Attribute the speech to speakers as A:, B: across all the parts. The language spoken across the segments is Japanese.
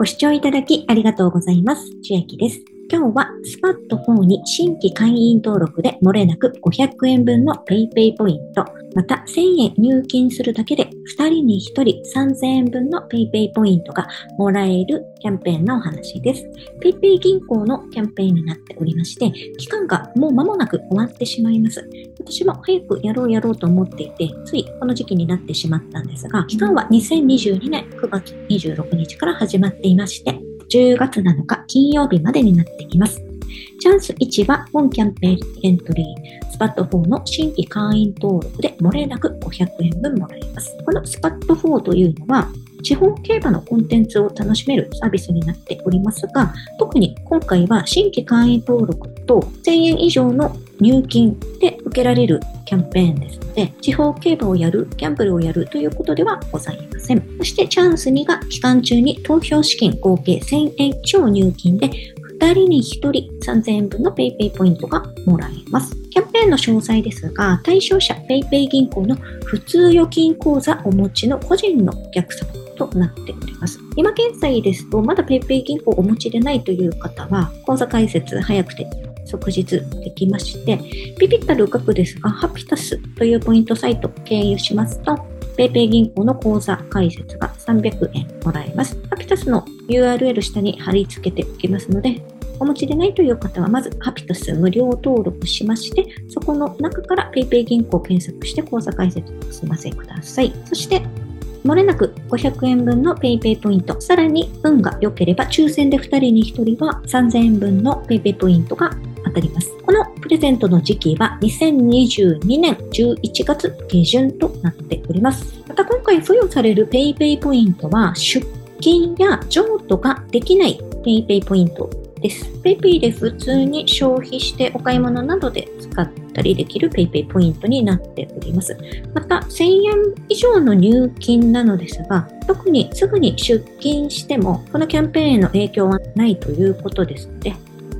A: ご視聴いただきありがとうございます。千秋です。今日はスパット4に新規会員登録で漏れなく500円分の PayPay ポイント、また1000円入金するだけで2人に1人3000円分の PayPay ポイントがもらえるキャンペーンのお話です。PayPay 銀行のキャンペーンになっておりまして、期間がもう間もなく終わってしまいます。私も早くやろうやろうと思っていて、ついこの時期になってしまったんですが、期間は2022年9月26日から始まっていまして、10月7日金曜日までになっています。チャンス1は本キャンペーンエントリー、スパット4の新規会員登録で漏れなく500円分もらえます。このスパット4というのは、地方競馬のコンテンツを楽しめるサービスになっておりますが、特に今回は新規会員登録と1000円以上の入金で受けられるキャンペーンですので、地方競馬をやる、ギャンブルをやるということではございません。そしてチャンス2が期間中に投票資金合計1000円以上入金で、2人に1人3000円分の PayPay ポイントがもらえます。キャンペーンの詳細ですが、対象者 PayPay 銀行の普通預金口座お持ちの個人のお客様となっております。今現在ですと、まだ PayPay 銀行をお持ちでないという方は、口座開設早くて即日できまして、ビビったる額ですが、ハピタスというポイントサイトを経由しますと、PayPay 銀行の口座開設が300円もらえます。ハピタスの URL 下に貼り付けておきますので、お持ちでないという方は、まずハピタス無料登録しまして、そこの中から PayPay 銀行を検索して口座開設を済ませください。そして、漏れなく500円分の PayPay ポイント、さらに運が良ければ抽選で2人に1人は3000円分の PayPay ポイントが当たります。このプレゼントの時期は2022年11月下旬となっております。また今回付与される PayPay ポイントは出金や譲渡ができない PayPay ポイントです。PayPay で普通に消費してお買い物などで使ったりできる PayPay ポイントになっております。また1000円以上の入金なのですが、特にすぐに出金してもこのキャンペーンへの影響はないということですので、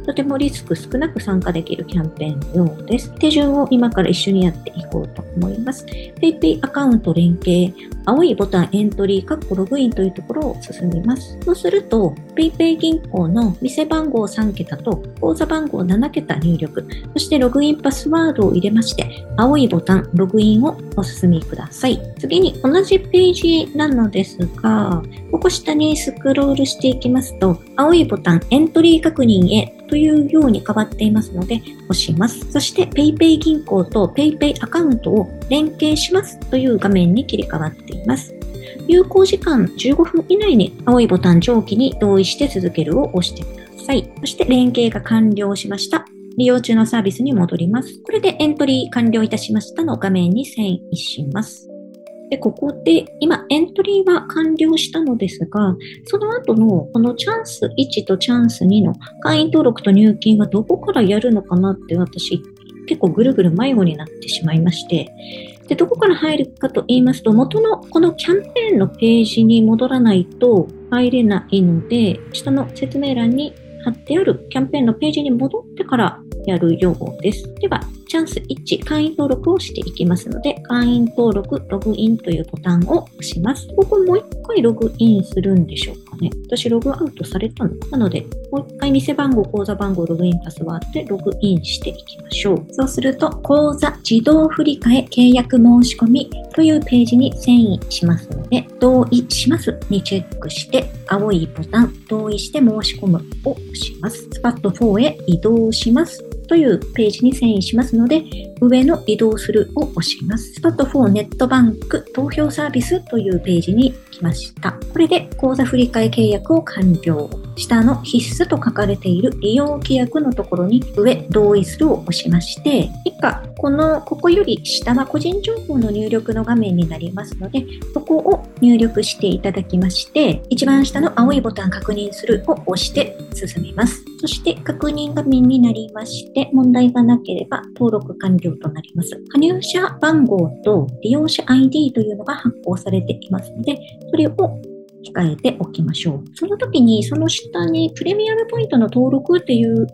A: とてもリスク少なく参加できるキャンペーンのようです。手順を今から一緒にやっていこうと思います。PayPay アカウント連携、青いボタンエントリー、カッコログインというところを進みます。そうすると、PayPay 銀行の店番号3桁と口座番号7桁入力、そしてログインパスワードを入れまして、青いボタンログインをお進みください。次に同じページなのですが、ここ下にスクロールしていきますと、青いボタンエントリー確認へというように変わっていますので、押します。そして PayPay 銀行と PayPay アカウントを連携しますという画面に切り替わっています。有効時間15分以内に青いボタン上記に同意して続けるを押してください。そして連携が完了しました。利用中のサービスに戻ります。これでエントリー完了いたしましたの画面に遷移します。で、ここで今エントリーは完了したのですが、その後のこのチャンス1とチャンス2の会員登録と入金はどこからやるのかなって私結構ぐるぐる迷子になってしまいまして、で、どこから入るかと言いますと、元のこのキャンペーンのページに戻らないと入れないので、下の説明欄に貼ってあるキャンペーンのページに戻ってからやるようです。では、チャンス1、会員登録をしていきますので、会員登録、ログインというボタンを押します。ここもう一回ログインするんでしょうかね。私、ログアウトされたのなので、もう一回店番号、口座番号、ログインパスワードでログインしていきましょう。そうすると、口座自動振替契約申し込みというページに遷移しますので、同意しますにチェックして、青いボタン、同意して申し込むを押します。スパット4へ移動します。というページに遷移しますので、上の移動するを押します。スパット4ネットバンク投票サービスというページに来ました。これで口座振替契約を完了。下の必須と書かれている利用規約のところに上同意するを押しまして、以下、この、ここより下は個人情報の入力の画面になりますので、そこを入力していただきまして、一番下の青いボタン確認するを押して進みます。そして確認画面になりまして、問題がなければ登録完了となります。加入者番号と利用者 ID というのが発行されていますので、それを控えておきましょう。その時にその下にプレミアムポイントの登録っていう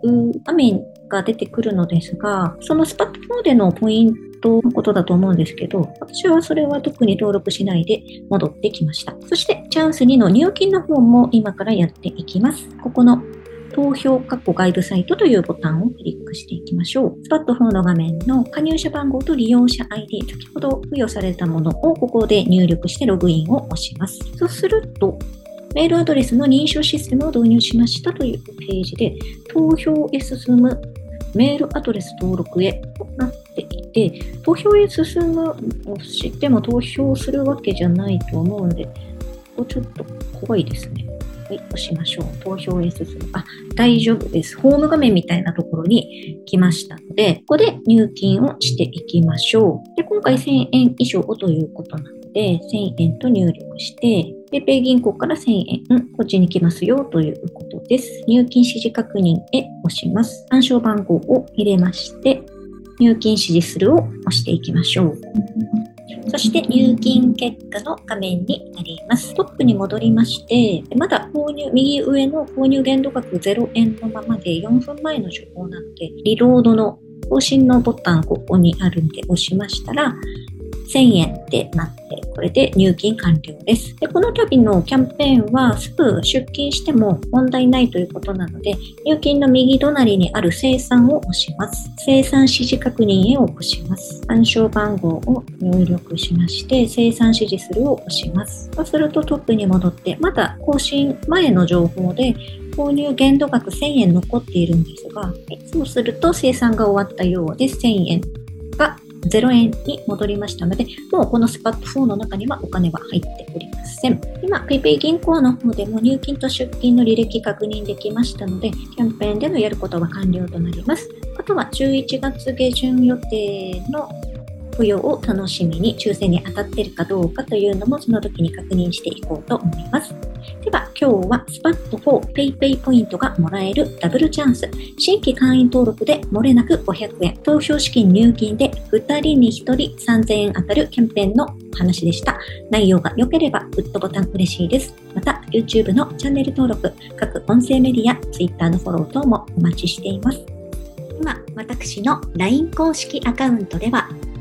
A: 画面が出てくるのですが、そのスパット4でのポイントのことだと思うんですけど、私はそれは特に登録しないで戻ってきました。そしてチャンス2の入金の方も今からやっていきます。ここの投票括弧外部サイトというボタンをクリックしていきましょう。スパット4の画面の加入者番号と利用者 ID、先ほど付与されたものをここで入力してログインを押します。そうすると、メールアドレスの認証システムを導入しましたというページで、投票へ進むメールアドレス登録へとなっていて、投票へ進むを知っても投票するわけじゃないと思うんで、ここちょっと怖いですね。はい、押しましょう。投票へ進む。あ、大丈夫です。ホーム画面みたいなところに来ましたので、ここで入金をしていきましょう。で、今回1000円以上ということなので、1000円と入力して、ペペイ銀行から1000円、こっちに来ますよということです。入金指示確認へ押します。暗証番号を入れまして、入金指示するを押していきましょう。そして入金結果の画面になります。トップに戻りまして、まだ購入、右上の購入限度額0円のままで4分前の情報なので、リロードの更新のボタンここにあるんで押しましたら、1000円ってなって、これで入金完了です。でこの度のキャンペーンはすぐ出金しても問題ないということなので、入金の右隣にある生産を押します。生産指示確認へを押します。暗証番号を入力しまして、生産指示するを押します。そうするとトップに戻って、まだ更新前の情報で購入限度額1000円残っているんですが、そうすると生産が終わったようで1000円0円に戻りましたので、もうこのスパット4の中にはお金は入っておりません。今、PayPay 銀行の方でも入金と出金の履歴確認できましたので、キャンペーンでのやることは完了となります。あとは11月下旬予定の付与を楽しみに抽選に当たっているかどうかというのもその時に確認していこうと思います。では今日はスパッと 4PayPay ポイントがもらえるダブルチャンス。新規会員登録で漏れなく500円。投票資金入金で2人に1人3000円当たるキャンペーンの話でした。内容が良ければグッドボタン嬉しいです。また YouTube のチャンネル登録、各音声メディア、Twitter のフォロー等もお待ちしています。今、私の LINE 公式アカウントでは